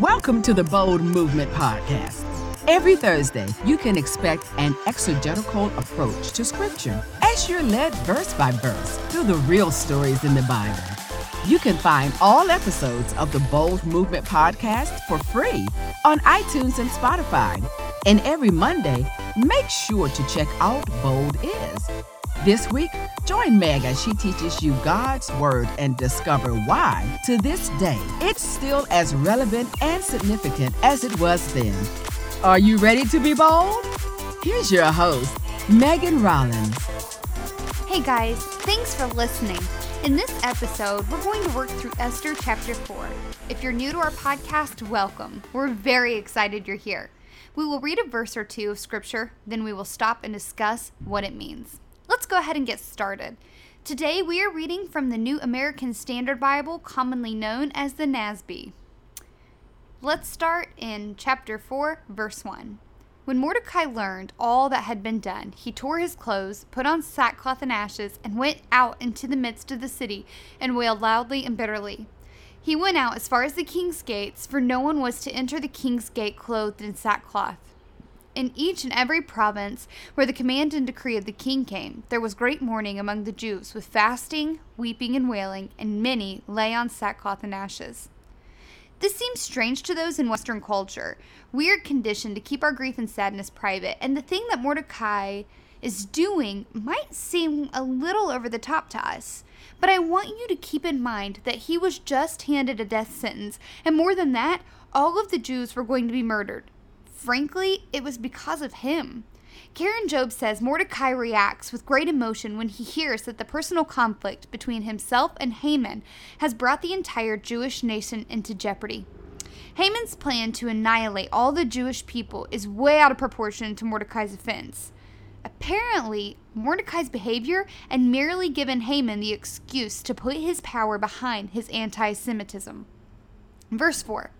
Welcome to the Bold Movement Podcast. Every Thursday, you can expect an exegetical approach to Scripture as you're led verse by verse through the real stories in the Bible. You can find all episodes of the Bold Movement Podcast for free on iTunes and Spotify. And every Monday, make sure to check out Bold Is. This week, join Meg as she teaches you God's Word and discover why, to this day, it's still as relevant and significant as it was then. Are you ready to be bold? Here's your host, Megan Rollins. Hey guys, thanks for listening. In this episode, we're going to work through Esther chapter 4. If you're new to our podcast, welcome. We're very excited you're here. We will read a verse or two of scripture, then we will stop and discuss what it means. Let's go ahead and get started. Today we are reading from the New American Standard Bible, commonly known as the NASB. Let's start in chapter 4, verse 1. When Mordecai learned all that had been done, he tore his clothes, put on sackcloth and ashes, and went out into the midst of the city and wailed loudly and bitterly. He went out as far as the king's gates, for no one was to enter the king's gate clothed in sackcloth in each and every province where the command and decree of the king came, there was great mourning among the Jews, with fasting, weeping, and wailing, and many lay on sackcloth and ashes. This seems strange to those in Western culture. We are conditioned to keep our grief and sadness private, and the thing that Mordecai is doing might seem a little over the top to us. But I want you to keep in mind that he was just handed a death sentence, and more than that, all of the Jews were going to be murdered. Frankly, it was because of him. Karen Jobes says Mordecai reacts with great emotion when he hears that the personal conflict between himself and Haman has brought the entire Jewish nation into jeopardy. Haman's plan to annihilate all the Jewish people is way out of proportion to Mordecai's offense. Apparently, Mordecai's behavior had merely given Haman the excuse to put his power behind his anti Semitism. Verse 4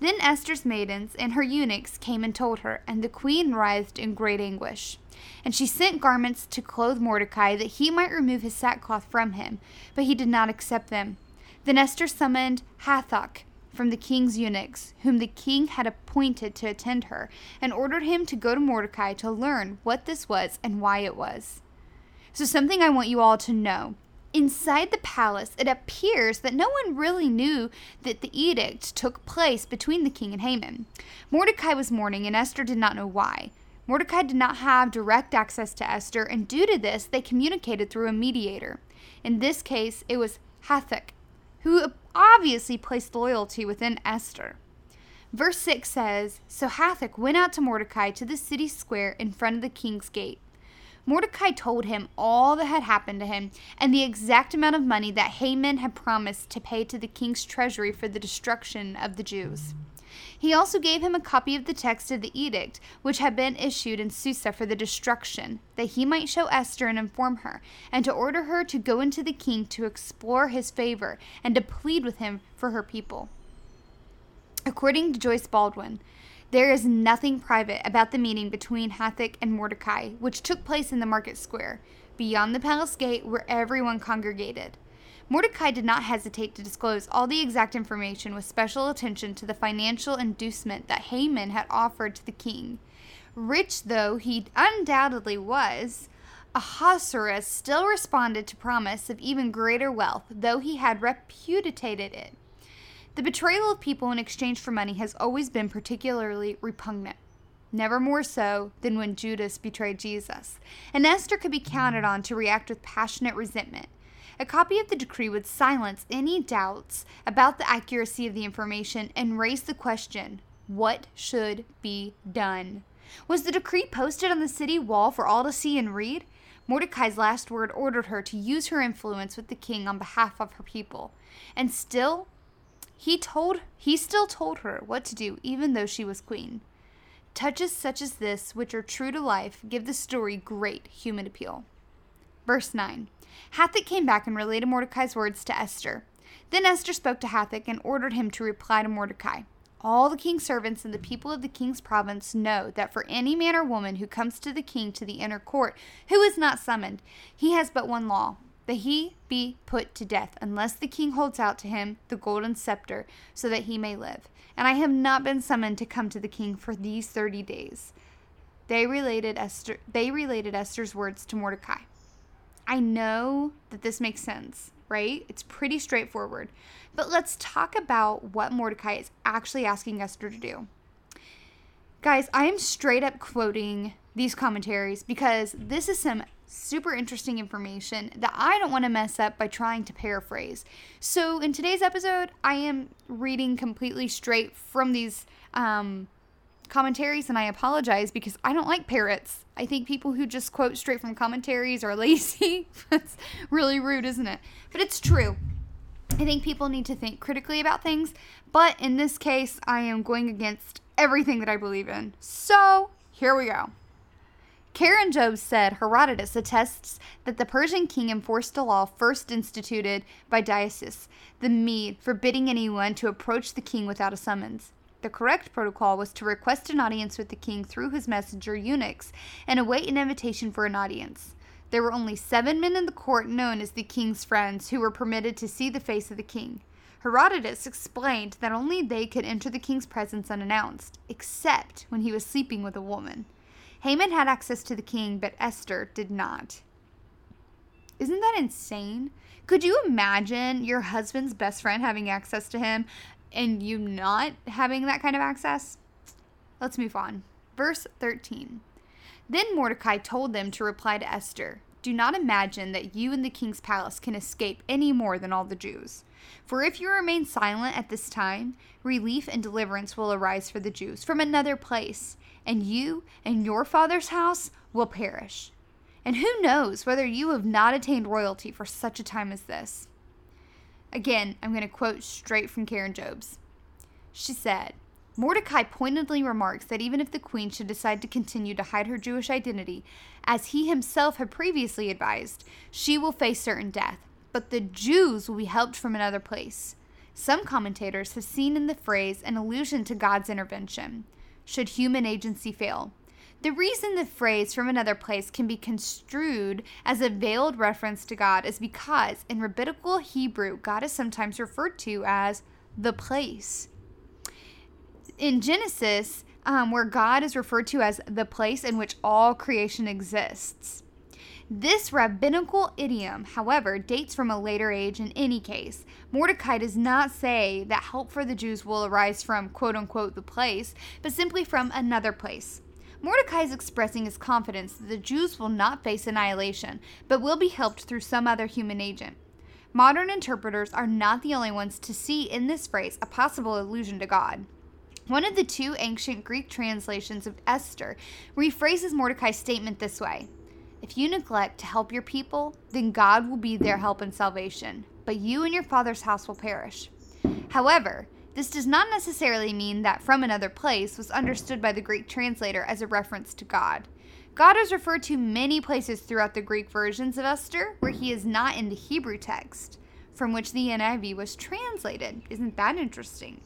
then Esther's maidens and her eunuchs came and told her, and the queen writhed in great anguish. And she sent garments to clothe Mordecai that he might remove his sackcloth from him, but he did not accept them. Then Esther summoned Hathach from the king's eunuchs, whom the king had appointed to attend her, and ordered him to go to Mordecai to learn what this was and why it was. So, something I want you all to know Inside the palace, it appears that no one really knew that the edict took place between the king and Haman. Mordecai was mourning, and Esther did not know why. Mordecai did not have direct access to Esther, and due to this, they communicated through a mediator. In this case, it was Hathach, who obviously placed loyalty within Esther. Verse 6 says So Hathach went out to Mordecai to the city square in front of the king's gate. Mordecai told him all that had happened to him and the exact amount of money that Haman had promised to pay to the king's treasury for the destruction of the Jews. He also gave him a copy of the text of the edict, which had been issued in Susa for the destruction, that he might show Esther and inform her, and to order her to go into the king to explore his favor and to plead with him for her people. According to Joyce Baldwin, there is nothing private about the meeting between Hathach and Mordecai, which took place in the market square, beyond the palace gate where everyone congregated. Mordecai did not hesitate to disclose all the exact information with special attention to the financial inducement that Haman had offered to the king. Rich though he undoubtedly was, Ahasuerus still responded to promise of even greater wealth, though he had repudiated it. The betrayal of people in exchange for money has always been particularly repugnant. Never more so than when Judas betrayed Jesus. And Esther could be counted on to react with passionate resentment. A copy of the decree would silence any doubts about the accuracy of the information and raise the question what should be done? Was the decree posted on the city wall for all to see and read? Mordecai's last word ordered her to use her influence with the king on behalf of her people. And still, he told he still told her what to do even though she was queen. Touches such as this, which are true to life, give the story great human appeal. Verse 9 Hathach came back and related Mordecai's words to Esther. Then Esther spoke to Hathach and ordered him to reply to Mordecai. All the king's servants and the people of the king's province know that for any man or woman who comes to the king to the inner court who is not summoned, he has but one law that he be put to death, unless the king holds out to him the golden scepter, so that he may live. And I have not been summoned to come to the king for these thirty days. They related Esther they related Esther's words to Mordecai. I know that this makes sense, right? It's pretty straightforward. But let's talk about what Mordecai is actually asking Esther to do. Guys, I am straight up quoting these commentaries because this is some super interesting information that I don't want to mess up by trying to paraphrase. So, in today's episode, I am reading completely straight from these um, commentaries, and I apologize because I don't like parrots. I think people who just quote straight from commentaries are lazy. That's really rude, isn't it? But it's true. I think people need to think critically about things, but in this case, I am going against everything that I believe in. So, here we go. Karen Jobes said Herodotus attests that the Persian king enforced a law first instituted by Deioces the Mede forbidding anyone to approach the king without a summons. The correct protocol was to request an audience with the king through his messenger eunuchs and await an invitation for an audience. There were only seven men in the court known as the king's friends who were permitted to see the face of the king. Herodotus explained that only they could enter the king's presence unannounced, except when he was sleeping with a woman. Haman had access to the king, but Esther did not. Isn't that insane? Could you imagine your husband's best friend having access to him and you not having that kind of access? Let's move on. Verse 13. Then Mordecai told them to reply to Esther Do not imagine that you in the king's palace can escape any more than all the Jews. For if you remain silent at this time, relief and deliverance will arise for the Jews from another place, and you and your father's house will perish. And who knows whether you have not attained royalty for such a time as this? Again, I'm going to quote straight from Karen Jobes. She said, Mordecai pointedly remarks that even if the queen should decide to continue to hide her Jewish identity, as he himself had previously advised, she will face certain death, but the Jews will be helped from another place. Some commentators have seen in the phrase an allusion to God's intervention, should human agency fail. The reason the phrase from another place can be construed as a veiled reference to God is because in rabbinical Hebrew, God is sometimes referred to as the place. In Genesis, um, where God is referred to as the place in which all creation exists. This rabbinical idiom, however, dates from a later age in any case. Mordecai does not say that help for the Jews will arise from quote unquote the place, but simply from another place. Mordecai is expressing his confidence that the Jews will not face annihilation, but will be helped through some other human agent. Modern interpreters are not the only ones to see in this phrase a possible allusion to God. One of the two ancient Greek translations of Esther rephrases Mordecai's statement this way If you neglect to help your people, then God will be their help and salvation, but you and your father's house will perish. However, this does not necessarily mean that from another place was understood by the Greek translator as a reference to God. God is referred to many places throughout the Greek versions of Esther where he is not in the Hebrew text, from which the NIV was translated. Isn't that interesting?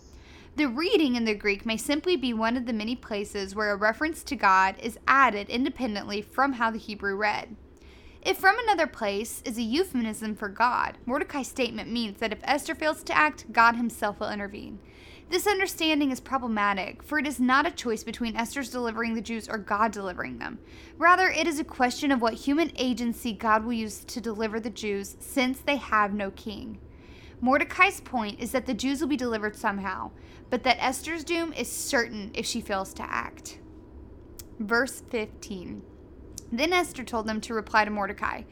The reading in the Greek may simply be one of the many places where a reference to God is added independently from how the Hebrew read. If from another place is a euphemism for God, Mordecai's statement means that if Esther fails to act, God himself will intervene. This understanding is problematic, for it is not a choice between Esther's delivering the Jews or God delivering them. Rather, it is a question of what human agency God will use to deliver the Jews, since they have no king. Mordecai's point is that the Jews will be delivered somehow, but that Esther's doom is certain if she fails to act. Verse 15. Then Esther told them to reply to Mordecai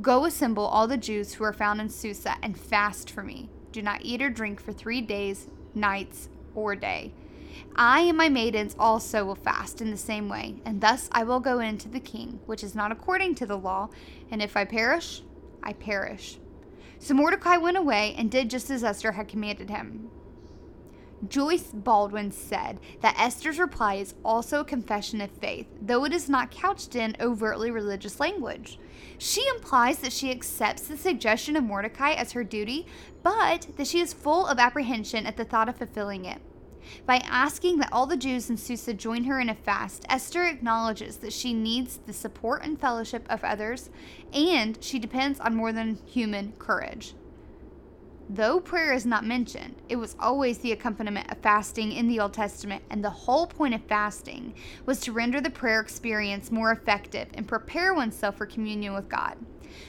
Go assemble all the Jews who are found in Susa and fast for me. Do not eat or drink for three days, nights, or day. I and my maidens also will fast in the same way, and thus I will go in to the king, which is not according to the law, and if I perish, I perish. So Mordecai went away and did just as Esther had commanded him. Joyce Baldwin said that Esther's reply is also a confession of faith, though it is not couched in overtly religious language. She implies that she accepts the suggestion of Mordecai as her duty, but that she is full of apprehension at the thought of fulfilling it. By asking that all the Jews in Susa join her in a fast, Esther acknowledges that she needs the support and fellowship of others, and she depends on more than human courage. Though prayer is not mentioned, it was always the accompaniment of fasting in the Old Testament, and the whole point of fasting was to render the prayer experience more effective and prepare oneself for communion with God.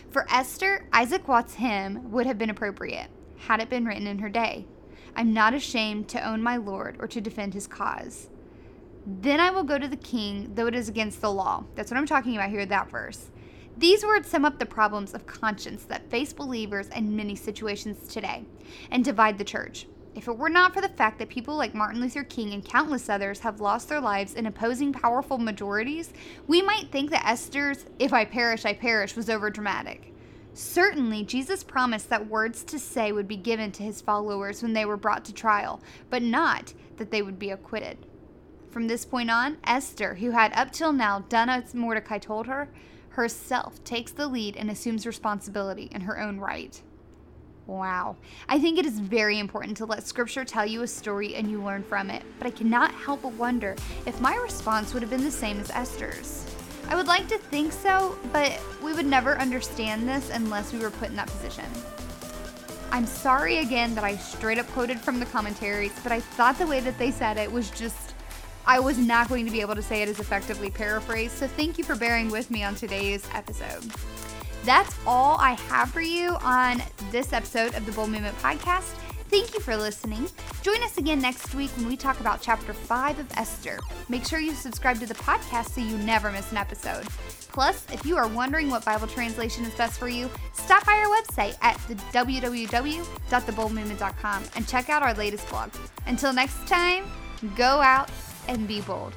For Esther, Isaac Watts' hymn would have been appropriate had it been written in her day. I'm not ashamed to own my Lord or to defend his cause. Then I will go to the king, though it is against the law. That's what I'm talking about here, that verse. These words sum up the problems of conscience that face believers in many situations today and divide the church. If it were not for the fact that people like Martin Luther King and countless others have lost their lives in opposing powerful majorities, we might think that Esther's If I perish, I perish was overdramatic. Certainly, Jesus promised that words to say would be given to his followers when they were brought to trial, but not that they would be acquitted. From this point on, Esther, who had up till now done as Mordecai told her, herself takes the lead and assumes responsibility in her own right. Wow. I think it is very important to let scripture tell you a story and you learn from it, but I cannot help but wonder if my response would have been the same as Esther's. I would like to think so, but we would never understand this unless we were put in that position. I'm sorry again that I straight up quoted from the commentaries, but I thought the way that they said it was just I was not going to be able to say it as effectively paraphrased, so thank you for bearing with me on today's episode. That's all I have for you on this episode of the Bold Movement Podcast. Thank you for listening. Join us again next week when we talk about chapter 5 of Esther. Make sure you subscribe to the podcast so you never miss an episode. Plus, if you are wondering what Bible translation is best for you, stop by our website at the www.theboldmovement.com and check out our latest blog. Until next time, go out and be bold.